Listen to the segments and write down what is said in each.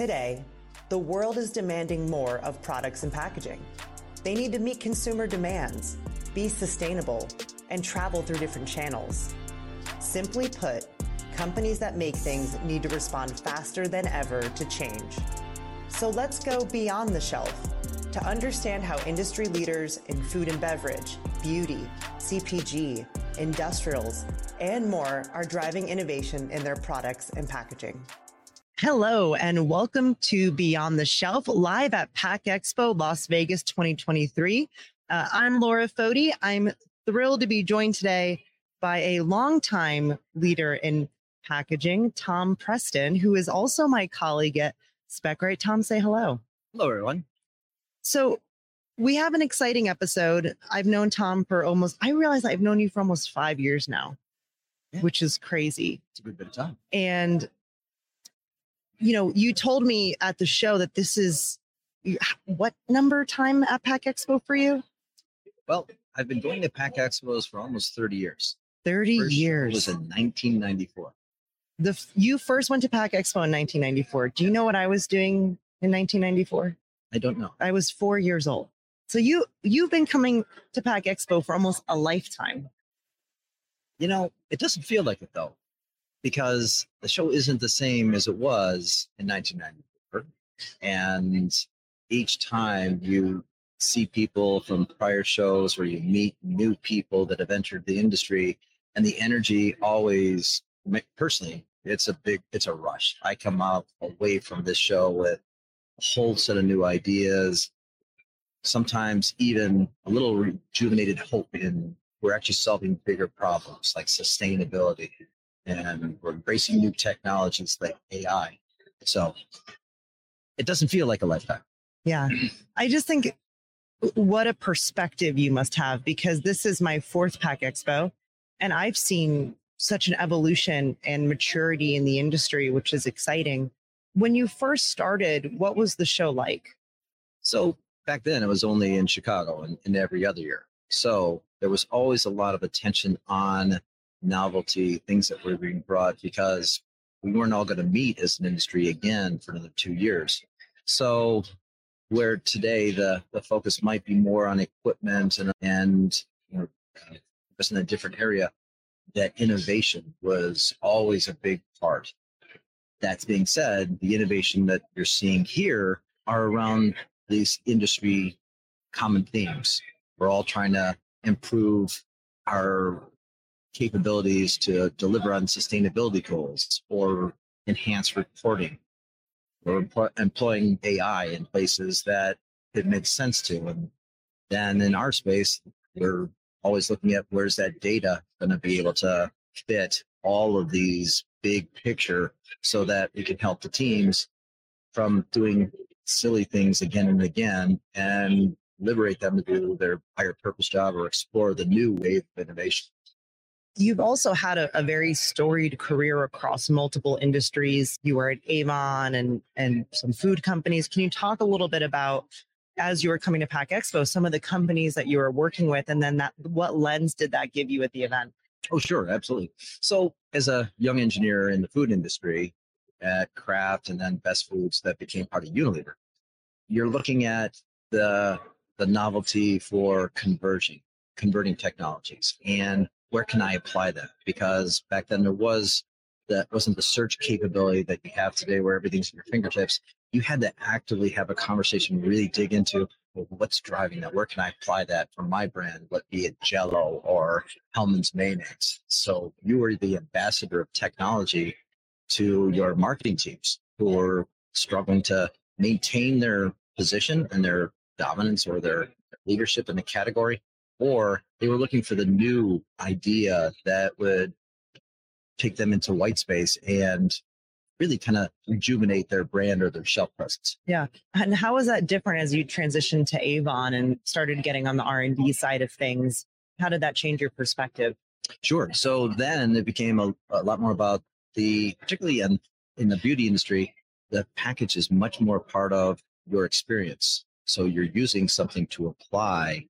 Today, the world is demanding more of products and packaging. They need to meet consumer demands, be sustainable, and travel through different channels. Simply put, companies that make things need to respond faster than ever to change. So let's go beyond the shelf to understand how industry leaders in food and beverage, beauty, CPG, industrials, and more are driving innovation in their products and packaging. Hello, and welcome to Beyond the Shelf live at Pack Expo Las Vegas 2023. Uh, I'm Laura Foti. I'm thrilled to be joined today by a longtime leader in packaging, Tom Preston, who is also my colleague at Specright. Tom, say hello. Hello, everyone. So, we have an exciting episode. I've known Tom for almost, I realize I've known you for almost five years now, yeah. which is crazy. It's a good bit of time. And, you know, you told me at the show that this is what number time at Pack Expo for you? Well, I've been going to Pack Expos for almost 30 years. 30 First years. was in 1994. The you first went to Pack Expo in 1994. Do you know what I was doing in 1994? I don't know. I was 4 years old. So you you've been coming to Pack Expo for almost a lifetime. You know, it doesn't feel like it though, because the show isn't the same as it was in 1994. And each time you see people from prior shows where you meet new people that have entered the industry and the energy always personally it's a big it's a rush i come out away from this show with a whole set of new ideas sometimes even a little rejuvenated hope in we're actually solving bigger problems like sustainability and we're embracing new technologies like AI. So it doesn't feel like a lifetime. Yeah. I just think what a perspective you must have because this is my fourth Pack Expo and I've seen such an evolution and maturity in the industry, which is exciting. When you first started, what was the show like? So back then it was only in Chicago and, and every other year. So there was always a lot of attention on novelty, things that were being brought because we weren't all going to meet as an industry again for another two years. So where today the, the focus might be more on equipment and, and you know, just in a different area, that innovation was always a big part. That being said, the innovation that you're seeing here are around these industry common themes. We're all trying to improve our capabilities to deliver on sustainability goals or enhance reporting or employing AI in places that it makes sense to. And then in our space, we're always looking at where's that data going to be able to fit all of these big picture so that we can help the teams from doing silly things again and again and liberate them to do their higher purpose job or explore the new wave of innovation. You've also had a, a, very storied career across multiple industries. You were at Avon and and some food companies. Can you talk a little bit about as you were coming to Pack Expo, some of the companies that you were working with, and then that what lens did that give you at the event? Oh, sure, absolutely. So, as a young engineer in the food industry at Kraft and then Best Foods, that became part of Unilever you're looking at the the novelty for converging converting technologies and where can I apply that? Because back then there was that wasn't the search capability that you have today where everything's at your fingertips. You had to actively have a conversation, really dig into well, what's driving that? Where can I apply that for my brand? Let be it Jello or Hellmann's mayonnaise. So you were the ambassador of technology to your marketing teams who are struggling to maintain their position and their dominance or their leadership in the category, or they were looking for the new idea that would take them into white space and really kind of rejuvenate their brand or their shelf presence. Yeah. And how was that different as you transitioned to Avon and started getting on the R&D side of things? How did that change your perspective? Sure. So then it became a, a lot more about the, particularly in, in the beauty industry, the package is much more part of your experience. So you're using something to apply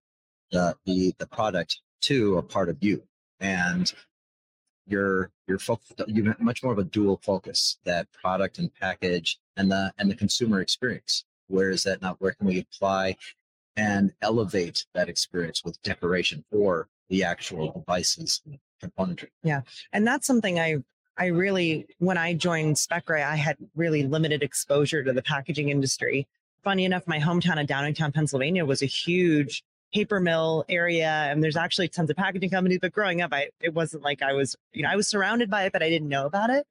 the, the, the product to a part of you. And you're you're you have much more of a dual focus that product and package and the and the consumer experience. Where is that not where can we apply and elevate that experience with decoration or the actual devices componentry? Yeah and that's something i i really when i joined Specright i had really limited exposure to the packaging industry. Funny enough my hometown of downingtown pennsylvania was a huge paper mill area and there's actually tons of packaging companies but growing up i it wasn't like i was you know i was surrounded by it but i didn't know about it.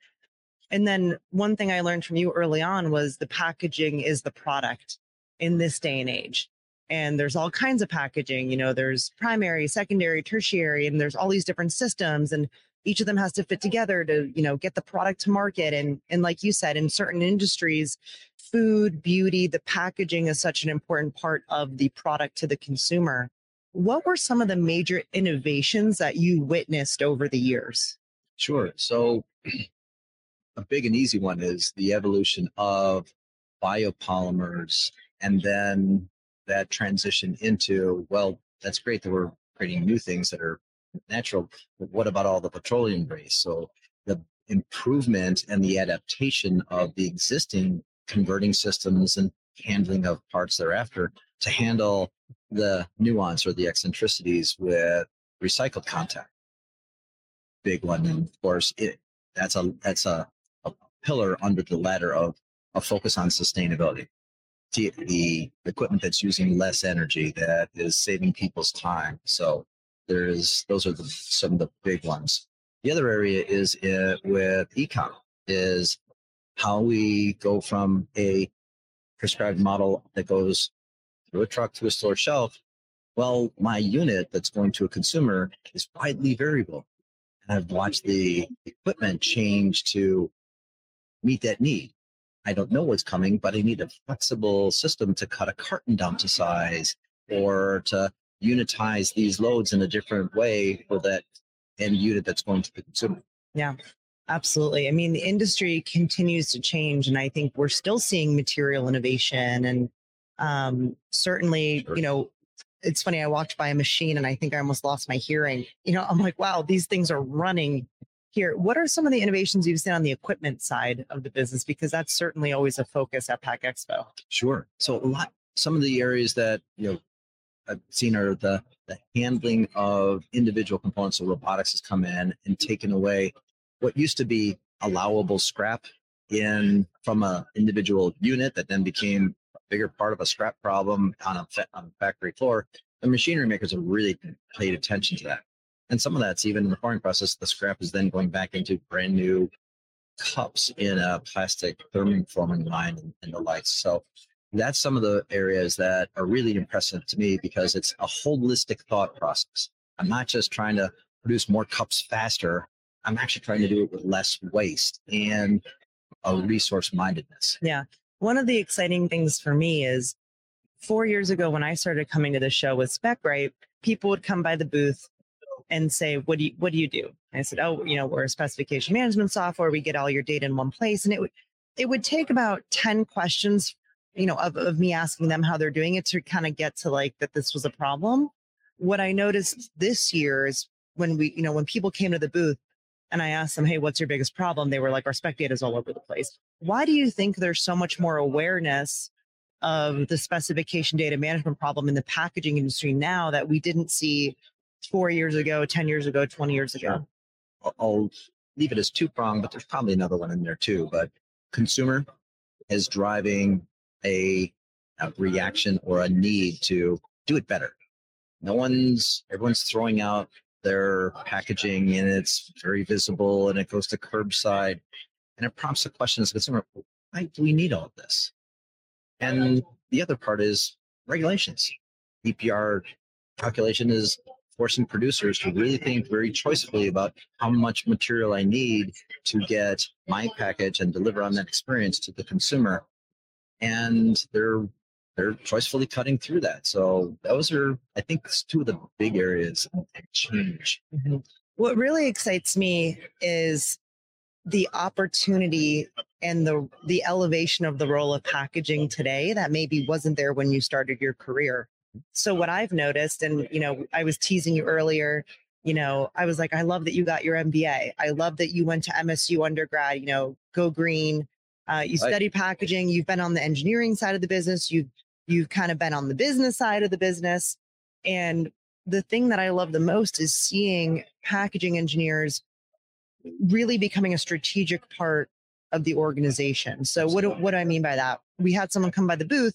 And then one thing i learned from you early on was the packaging is the product in this day and age. And there's all kinds of packaging you know there's primary secondary tertiary and there's all these different systems and each of them has to fit together to you know get the product to market and and like you said in certain industries food, beauty, the packaging is such an important part of the product to the consumer. What were some of the major innovations that you witnessed over the years? Sure. So, a big and easy one is the evolution of biopolymers and then that transition into, well, that's great that we're creating new things that are natural, but what about all the petroleum based? So, the improvement and the adaptation of the existing converting systems and handling of parts thereafter to handle the nuance or the eccentricities with recycled content. Big one, and of course, it that's a that's a, a pillar under the ladder of a focus on sustainability. The, the equipment that's using less energy that is saving people's time. So there's those are the, some of the big ones. The other area is uh, with ecom is how we go from a prescribed model that goes through a truck to a store shelf. Well, my unit that's going to a consumer is widely variable. And I've watched the equipment change to meet that need. I don't know what's coming, but I need a flexible system to cut a carton down to size or to unitize these loads in a different way for that end unit that's going to the consumer. Yeah. Absolutely. I mean, the industry continues to change, and I think we're still seeing material innovation. And um, certainly, sure. you know, it's funny. I walked by a machine and I think I almost lost my hearing. You know, I'm like, wow, these things are running here. What are some of the innovations you've seen on the equipment side of the business? Because that's certainly always a focus at Pack Expo. Sure. So a lot, some of the areas that you know I've seen are the the handling of individual components. So robotics has come in and taken away what used to be allowable scrap in from a individual unit that then became a bigger part of a scrap problem on a, fa- on a factory floor. The machinery makers have really paid attention to that. And some of that's even in the forming process. The scrap is then going back into brand new cups in a plastic thermoforming line and, and the likes so that's some of the areas that are really impressive to me because it's a holistic thought process i'm not just trying to produce more cups faster I'm actually trying to do it with less waste and a resource mindedness. Yeah. One of the exciting things for me is four years ago when I started coming to the show with Specright, people would come by the booth and say, What do you what do you do? And I said, Oh, you know, we're a specification management software. We get all your data in one place. And it would it would take about 10 questions, you know, of, of me asking them how they're doing it to kind of get to like that this was a problem. What I noticed this year is when we, you know, when people came to the booth, and I asked them, hey, what's your biggest problem? They were like, our spec data is all over the place. Why do you think there's so much more awareness of the specification data management problem in the packaging industry now that we didn't see four years ago, 10 years ago, 20 years ago? Sure. I'll leave it as two prong, but there's probably another one in there too. But consumer is driving a, a reaction or a need to do it better. No one's, everyone's throwing out their packaging and it's very visible and it goes to curbside and it prompts the question as a consumer why do we need all of this? And the other part is regulations. Epr calculation is forcing producers to really think very choicefully about how much material i need to get my package and deliver on that experience to the consumer and they're they're choicefully cutting through that. So those are, I think, two of the big areas of change. Mm-hmm. What really excites me is the opportunity and the the elevation of the role of packaging today that maybe wasn't there when you started your career. So what I've noticed, and you know, I was teasing you earlier, You know, I was like, I love that you got your MBA. I love that you went to MSU undergrad, you know, go green. Uh, you Right. study packaging. You've been on the engineering side of the business. You've you've kind of been on the business side of the business. And the thing that I love the most is seeing packaging engineers really becoming a strategic part of the organization. So what do, what do I mean by that? We had someone come by the booth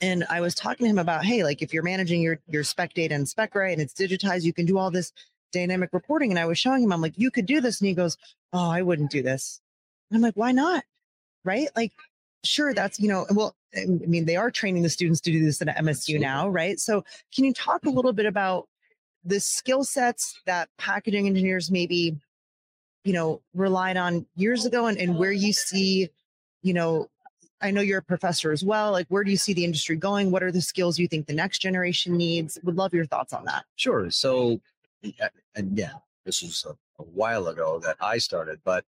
and I was talking to him about, hey, like if you're managing your your spec data and Specright and it's digitized, you can do all this dynamic reporting. And I was showing him, I'm like, you could do this. And he goes, Oh, I wouldn't do this. And I'm like, why not? Right? Like, sure, mm-hmm. that's you know, well, I mean, they are training the students to do this at MSU Absolutely. now, right? So can you talk a little bit about the skill sets that packaging engineers maybe you know relied on years ago and, and where you see you know i know you're a professor as well like where do you see the industry going what are the skills you think the next generation needs would love your thoughts on that Sure. So, and yeah, this was a, a while ago that I started, but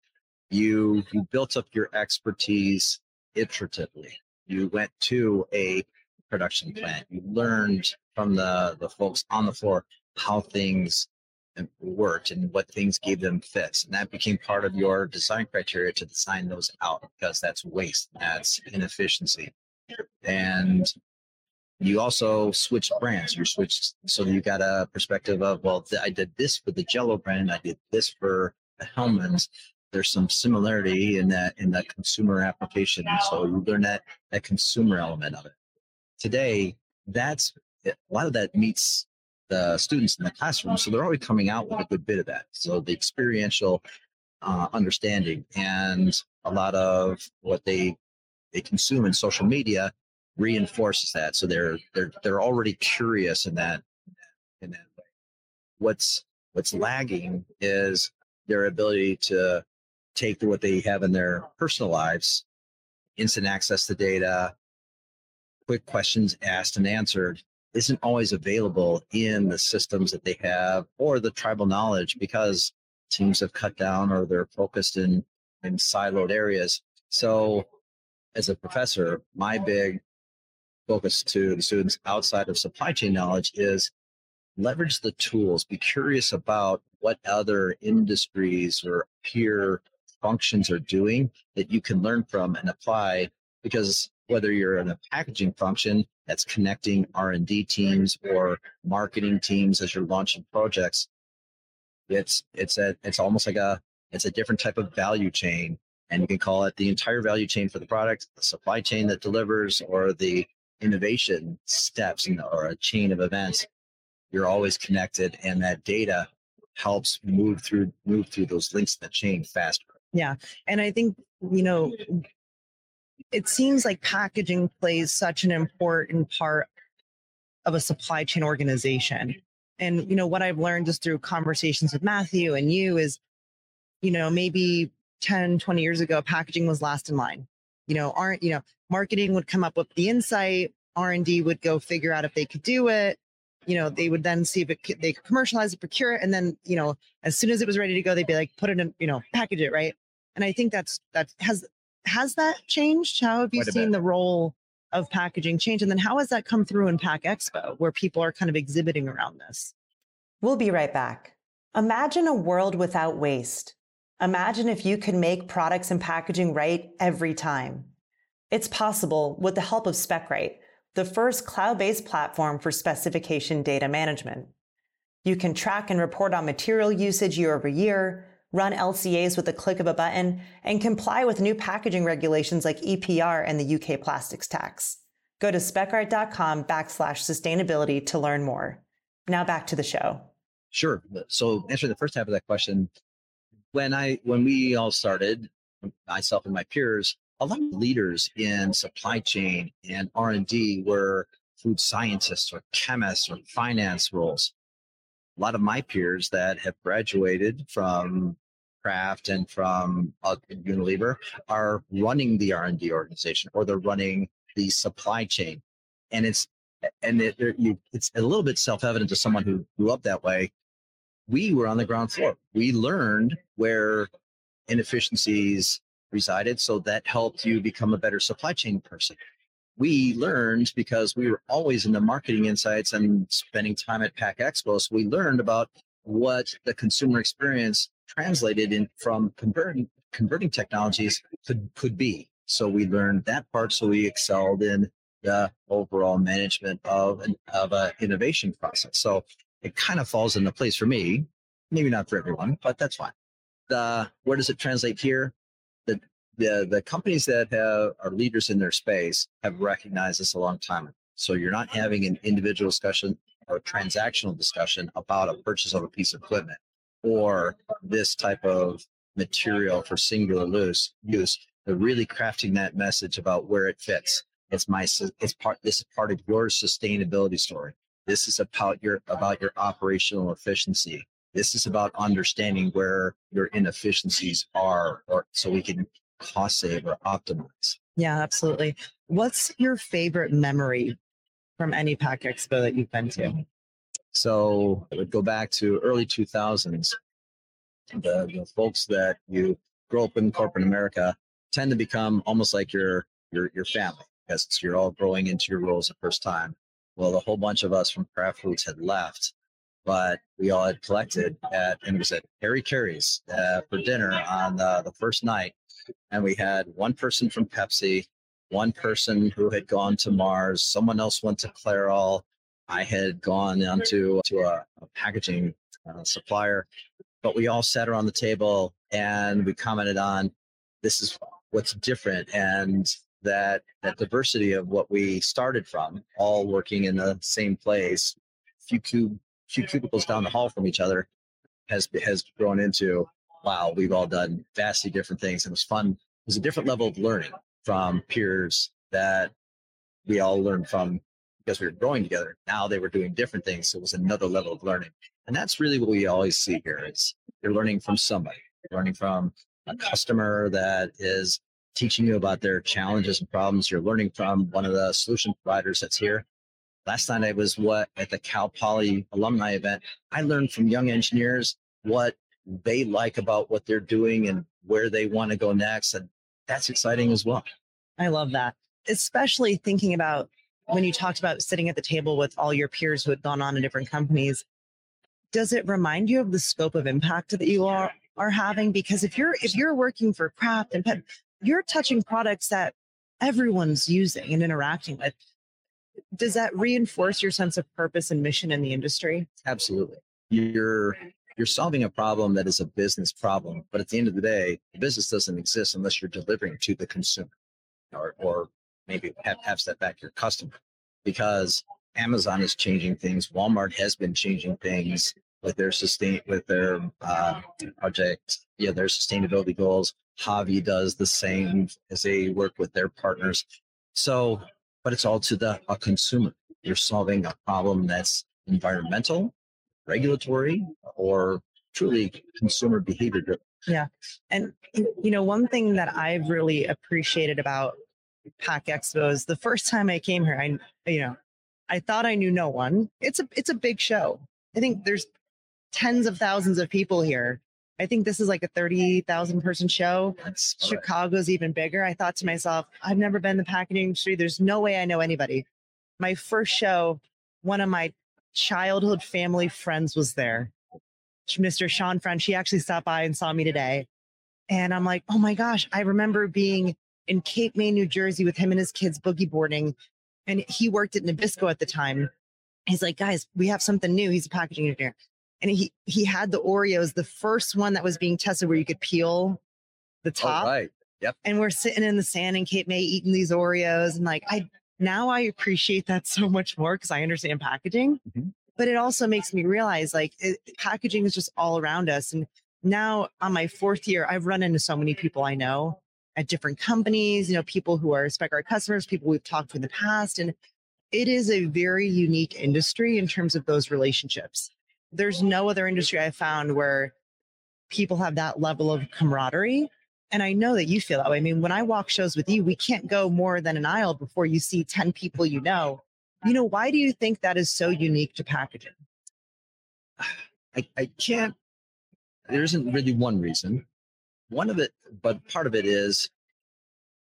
you you built up your expertise iteratively. You went to a production plant. You learned from the the folks on the floor how things uh, worked and what things gave them fits, and that became part of your design criteria to design those out because that's waste, that's inefficiency, and you also switched brands. You switched, so you got a perspective of, well, I did this for the Jello brand. I did this for the Hellmann's. There's some similarity in that in that consumer application. So you learn that that consumer element of it. Today, that's a lot of that meets the students in the classroom. So they're already coming out with a good bit of that. So the experiential uh, understanding and a lot of what they they consume in social media reinforces that. So they're they're they're already curious in that in that way. What's what's lagging is their ability to take what they have in their personal lives, instant access to data, quick questions asked and answered isn't always available in the systems that they have or the tribal knowledge because teams have cut down or they're focused in in siloed areas. So as a professor, my big focus to the students outside of supply chain knowledge is leverage the tools be curious about what other industries or peer functions are doing that you can learn from and apply because whether you're in a packaging function that's connecting r&d teams or marketing teams as you're launching projects it's it's a it's almost like a it's a different type of value chain. And you can call it the entire value chain for the product the supply chain that delivers or the innovation steps in, or a chain of events. You're always connected and that data helps move through move through those links in the chain faster and i think you know it seems like packaging plays such an important part of a supply chain organization and you know what i've learned just through conversations with matthew and you is you know maybe 10 20 years ago packaging was last in line. You know aren't you know marketing would come up with the insight r&d would go figure out if they could do it you know they would then see if it they could commercialize it procure it and then you know as soon as it was ready to go they'd be like put it in you know package it right and i think that's that has has that changed how have you Quite seen the role of packaging change and then how has that come through in pack expo where people are kind of exhibiting around this We'll be right back. Imagine a world without waste. Imagine if you could make products and packaging right every time. It's possible with the help of Specright, the first cloud-based platform for specification data management. You can track and report on material usage year over year, run LCAs with a click of a button, and comply with new packaging regulations like EPR and the UK plastics tax. Go to specright.com backslash sustainability to learn more. Now back to the show. Sure. So answering the first half of that question, when I when we all started, myself and my peers, a lot of leaders in supply chain and R and D were food scientists or chemists or finance roles. A lot of my peers that have graduated from Kraft and from Unilever are running the R and D organization or they're running the supply chain, and it's and it, you, it's a little bit self-evident to someone who grew up that way. We were on the ground floor. We learned where inefficiencies resided, so that helped you become a better supply chain person. We learned because we were always in the marketing insights and spending time at Pack Expo. So we learned about what the consumer experience translated in from converting converting technologies could could be. So we learned that part. So we excelled in the overall management of an of a innovation process. So it kind of falls into place for me. Maybe not for everyone, but that's fine. The where does it translate here? The the companies that have are leaders in their space have mm-hmm. recognized this a long time. ago. So you're not oh, having an individual discussion or transactional discussion about a purchase of a piece of equipment or this type of material for singular use. Use. They're really crafting that message about where it fits. It's my it's part. This is part of your sustainability story. This is about your about your operational efficiency. This is about understanding where your inefficiencies are, or so we can cost save or optimize. Yeah, absolutely. What's your favorite memory from any Pack Expo that you've been to? So I would go back to early 2000s. The, the folks that you grow up in corporate America tend to become almost like your your your family because you're all growing into your roles the first time. Well, a whole bunch of us from Kraft Foods had left, but we all had collected at and it was at Harry Caray's uh, for dinner on the, the first night, and we had one person from Pepsi, one person who had gone to Mars, someone else went to Clairol. I had gone onto to a, a packaging uh, supplier, but we all sat around the table and we commented on this is what's different and that that diversity of what we started from, all working in the same place, few cube few cubicles down the hall from each other, has has grown into wow, we've all done vastly different things. It was fun. It was a different level of learning from peers that we all learned from because we were growing together. Now they were doing different things. So it was another level of learning. And that's really what we always see here is you're learning from somebody, you're learning from a customer that is teaching you about their challenges and problems. You're learning from one of the solution providers that's here. Last night I was what at the Cal Poly alumni event. I learned from young engineers what they like about what they're doing and where they want to go next. And that's exciting as well. I love that. Especially thinking about when you talked about sitting at the table with all your peers who had gone on to different companies. Does it remind you of the scope of impact that you are are having? Because if you're if you're working for Kraft and Pet, you're touching products that everyone's using and interacting with. Does that reinforce your sense of purpose and mission in the industry? Absolutely. You're you're solving a problem that is a business problem, but at the end of the day, the business doesn't exist unless you're delivering to the consumer, or or maybe have, have step back your customer, because Amazon is changing things. Walmart has been changing things with their sustain with their uh, project, yeah, their sustainability goals. Javi does the same as they work with their partners. So, but it's all to the a consumer. You're solving a problem that's environmental, regulatory, or truly consumer behavior driven. Yeah. And, you know, one thing that I've really appreciated about Pack Expos, the first time I came here, I, you know, I thought I knew no one. It's a, it's a big show. I think there's tens of thousands of people here. I think this is like a 30,000 person show. That's Chicago's even bigger. I thought to myself, I've never been in the packaging industry. There's no way I know anybody. My first show, one of my childhood family friends was there. Mr. Sean French, he actually stopped by and saw me today. And I'm like, oh my gosh, I remember being in Cape May, New Jersey with him and his kids boogie boarding. And he worked at Nabisco at the time. He's like, guys, we have something new. He's a packaging engineer. And he he had the Oreos, the first one that was being tested where you could peel the oh, top. Oh, right. Yep. And we're sitting in the sand in Cape May eating these Oreos. And like I now I appreciate that so much more because I understand packaging. Mhm. But it also makes me realize like it, packaging is just all around us. And now on my fourth year, I've run into so many people I know at different companies, you know, people who are Specright customers, people we've talked to in the past. And it is a very unique industry in terms of those relationships. There's no other industry I've found where people have that level of camaraderie. And I know that you feel that way. I mean, when I walk shows with you, we can't go more than an aisle before you see 10 people you know. You know, why do you think that is so unique to packaging? I, I can't there isn't really one reason one of it but part of it is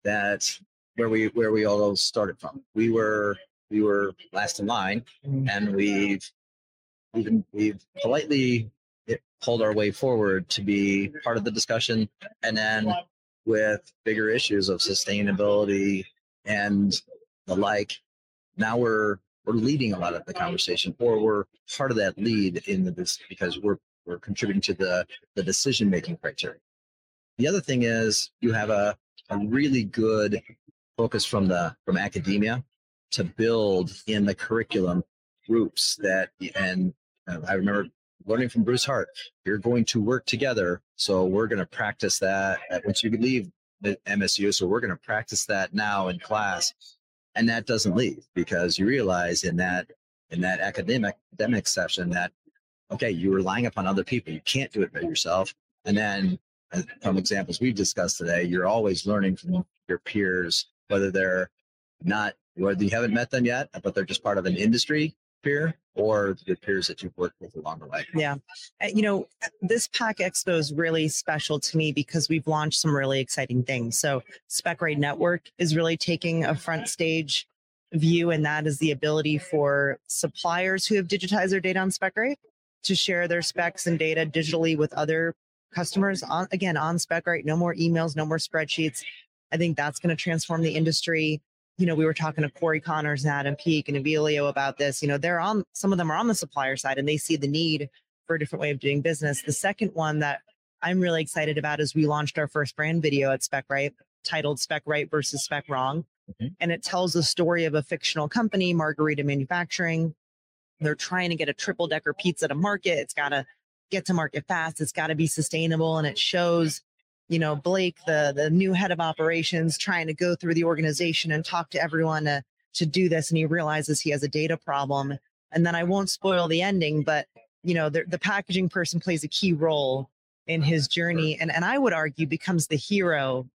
that where we where we all started from we were we were last in line and we've we've we've politely it pulled our way forward to be part of the discussion. And then with bigger issues of sustainability and the like, now we're we're leading a lot of the conversation, or we're part of that lead in this because we're we're contributing to the the decision making criteria. The other thing is you have a a really good focus from the from academia to build in the curriculum groups that and uh, I remember learning from Bruce Harte. You're going to work together, so we're going to practice that once you leave MSU. So we're going to practice that now in class, and that doesn't leave because you realize in that in that academic academic session that okay, you're relying upon other people. You can't do it by yourself, and then from examples we've discussed today, you're always learning from your peers, whether they're not whether you haven't met them yet, but they're just part of an industry peer or the peers that you've worked with along the way. Yeah. Uh, you know, this PACK Expo is really special to me because we've launched some really exciting things. So, Specright Network is really taking a front stage view, and that is the ability for suppliers who have digitized their data on Specright to share their specs and data digitally with other customers on again on Specright. No more emails, no more spreadsheets. I think that's going to transform the industry you know, we were talking to Corey Connors and Adam Peak and Avilio about this. You know, they're on some of them are on the supplier side and they see the need for a different way of doing business. The second one that I'm really excited about is we launched our first brand video at Specright titled Spec Right versus Spec Wrong. Mm-hmm. And it tells the story of a fictional company, Margarita Manufacturing. They're trying to get a triple decker pizza to market. It's got to get to market fast. It's got to be sustainable. And it shows you know blake the the new head of operations trying to go through the organization and talk to everyone to to do this and he realizes he has a data problem. And then i won't spoil the ending but you know the, the packaging person plays a key role in his journey and and i would argue becomes the hero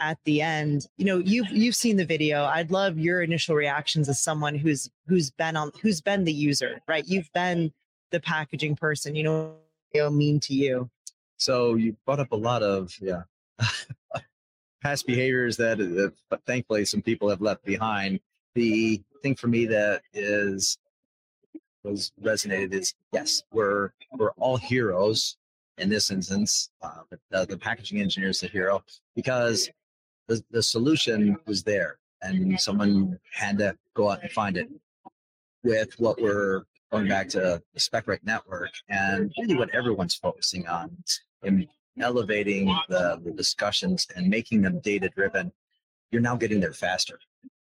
at the end. You know you've you've seen the video. I'd love your initial reactions as someone who's who's been on who's been the user right? You've been the packaging person you know mean to you so you brought up a lot of yeah past behaviors that uh, thankfully some people have left behind. The thing for me that is was resonated is yes, we're we're all heroes in this instance. Uh, the, the packaging engineer is the hero because the, the solution was there and someone had to go out and find it. With what we're going mm-hmm. back to the Specright network and really what everyone's focusing on in elevating the, the discussions and making them data driven, you're now getting there faster.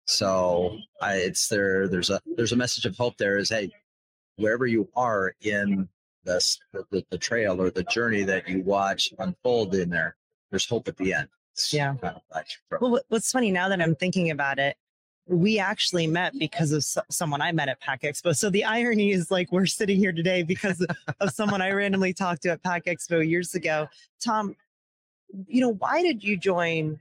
So I, it's there. There's a there's a message of hope. There is hey, wherever you are in this the, the trail or the journey that you watch unfold in there, there's hope at the end. It's yeah. Kind of well, what's funny now that I'm thinking about it, we actually met because of so- someone I met at PACK Expo. So the irony is like we're sitting here today because of someone I randomly talked to at PACK Expo years ago. Tom, you know, why did you join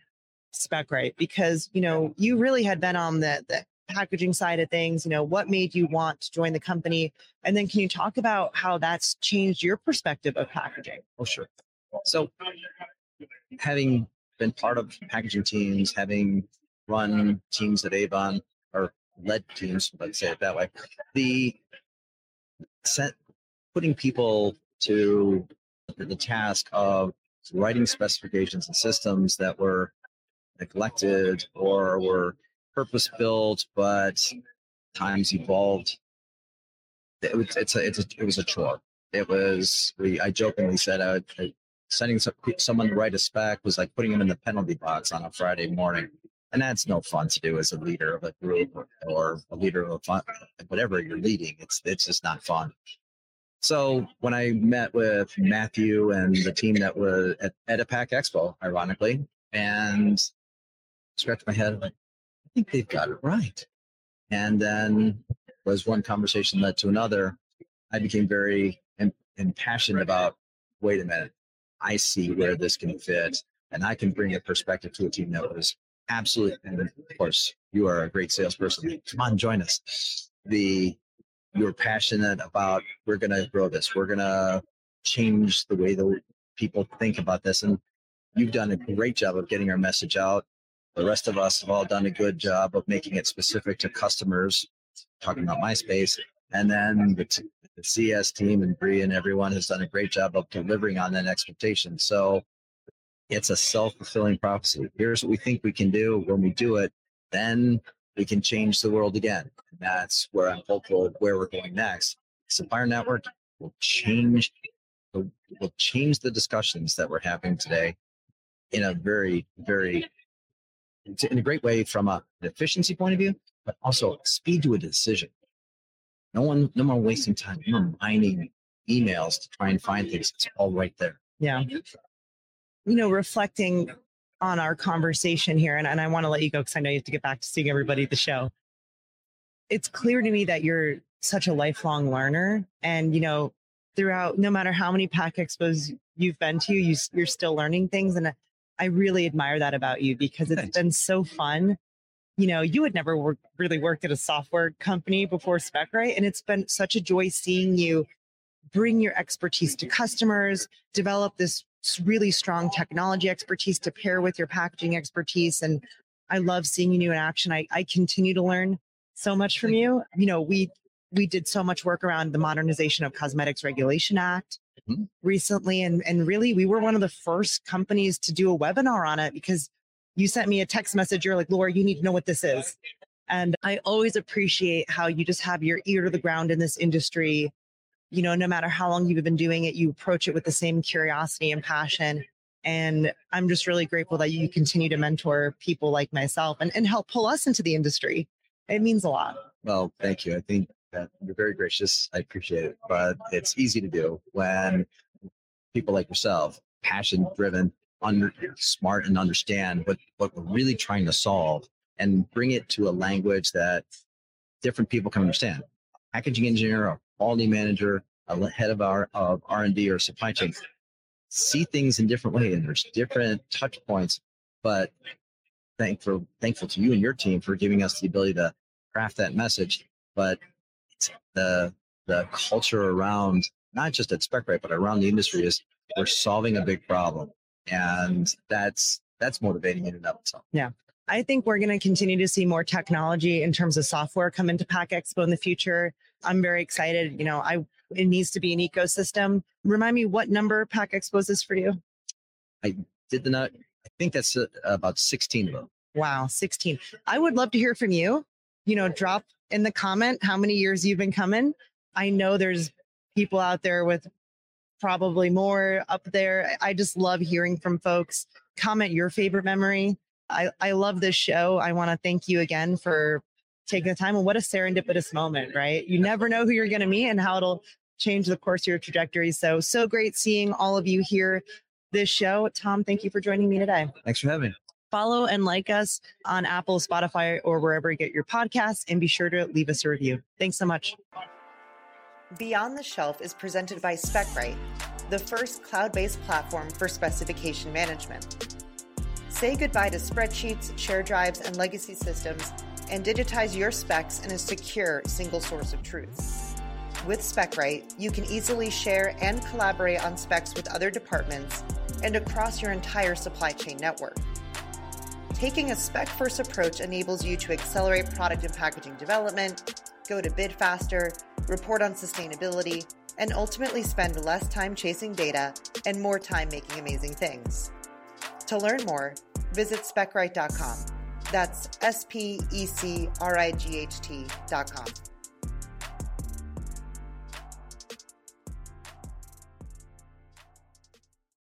Specright? Because, you know, you really had been on the, the packaging side of things. You know, what made you want to join the company? And then can you talk about how that's changed your perspective of packaging? Oh, sure. So having been part of packaging teams, having run teams at Avon or led teams, let's say it that way. The set putting people to the task of writing specifications and systems that were neglected or were purpose built, but times evolved. It was, it's a, it's a, it was a chore. It was, we, I jokingly said, I, I sending some, someone to write a spec was like putting them in the penalty box on a Friday morning and that's no fun to do as a leader of a group or, a leader of a fun, whatever you're leading. It's it's just not fun. So when I met with Matthew and the team that was at, PACK Expo, ironically, and scratched my head, like, I think they've got it right. And then was one conversation led to another. I became very impassioned about, wait a minute, I see where this can fit, and I can bring a perspective to a team that was absolutely and of course you are a great salesperson come on join us the you're passionate about we're going to grow this we're going to change the way that people think about this and you've done a great job of getting our message out the rest of us have all done a good job of making it specific to customers talking about MySpace. And then the, t- the CS team and Bree and everyone has done a great job of delivering on that expectation. So it's a self fulfilling prophecy. Here's what we think we can do. When we do it, then we can change the world again. And that's where I'm hopeful where we're going next. Supplier Network will change will change the discussions that we're having today in a very, very in a great way from a, an efficiency point of view, but also speed to a decision. No one, no more wasting time. No more mining emails to try and find things. It's all right there. Yeah. You know, reflecting on our conversation here, and, and I want to let you go because I know you have to get back to seeing everybody at the show. It's clear to me that you're such a lifelong learner. And, you know, throughout, no matter how many pack expos you've been to, you, you're still learning things. And uh, I really admire that about you because it's Thanks. been so fun. You know, you had never work, really worked at a software company before Specright, and it's been such a joy seeing you bring your expertise to customers, develop this really strong technology expertise to pair with your packaging expertise. And I love seeing you in action. I, I continue to learn so much from you. You know, we we did so much work around the modernization of cosmetics regulation act mm-hmm. recently and and really we were one of the first companies to do a webinar on it because you sent me a text message you're like laura you need to know what this is and i always appreciate how you just have your ear to the ground in this industry you know no matter how long you've been doing it you approach it with the same curiosity and passion and i'm just really grateful that you continue to mentor people like myself and, and help pull us into the industry it means a lot well thank you i think that you're very gracious. I appreciate it. But it's easy to do when people like yourself, passion driven, under smart and understand what, what we're really trying to solve and bring it to a language that different people can understand. Packaging engineer, quality manager, a head of our of R&D or supply chain see things in different ways and there's different touch points, but thankful thankful to you and your team for giving us the ability to craft that message. But the the culture around not just at Specright but around the industry is we're solving a big problem, and that's that's motivating in and of itself. Yeah. I think we're going to continue to see more technology in terms of software come into Pack Expo in the future. I'm very excited. You know, I it needs to be an ecosystem. Remind me what number Pack Expos is for you? I did the not. I think that's uh, about 16 of them. Wow, 16. I would love to hear from you. You know, drop in the comment how many years you've been coming. I know there's people out there with probably more up there. I just love hearing from folks. Comment your favorite memory. I, I love this show. I want to thank you again for taking the time. And what a serendipitous moment, right? You never know who you're going to meet and how it'll change the course of your trajectory. So, so great seeing all of you here this show. Tom, thank you for joining me today. Thanks for having me follow and like us on Apple, Spotify, or wherever you get your podcasts, and be sure to leave us a review. Thanks so much. Beyond the Shelf is presented by Specright, the first cloud based platform for specification management. Say goodbye to spreadsheets, share drives, and legacy systems, and digitize your specs in a secure single source of truth. With Specright, you can easily share and collaborate on specs with other departments and across your entire supply chain network. Taking a spec first approach enables you to accelerate product and packaging development, go to bid faster, report on sustainability, and ultimately spend less time chasing data and more time making amazing things. To learn more, visit specright.com. That's S P E C R I G H T.com.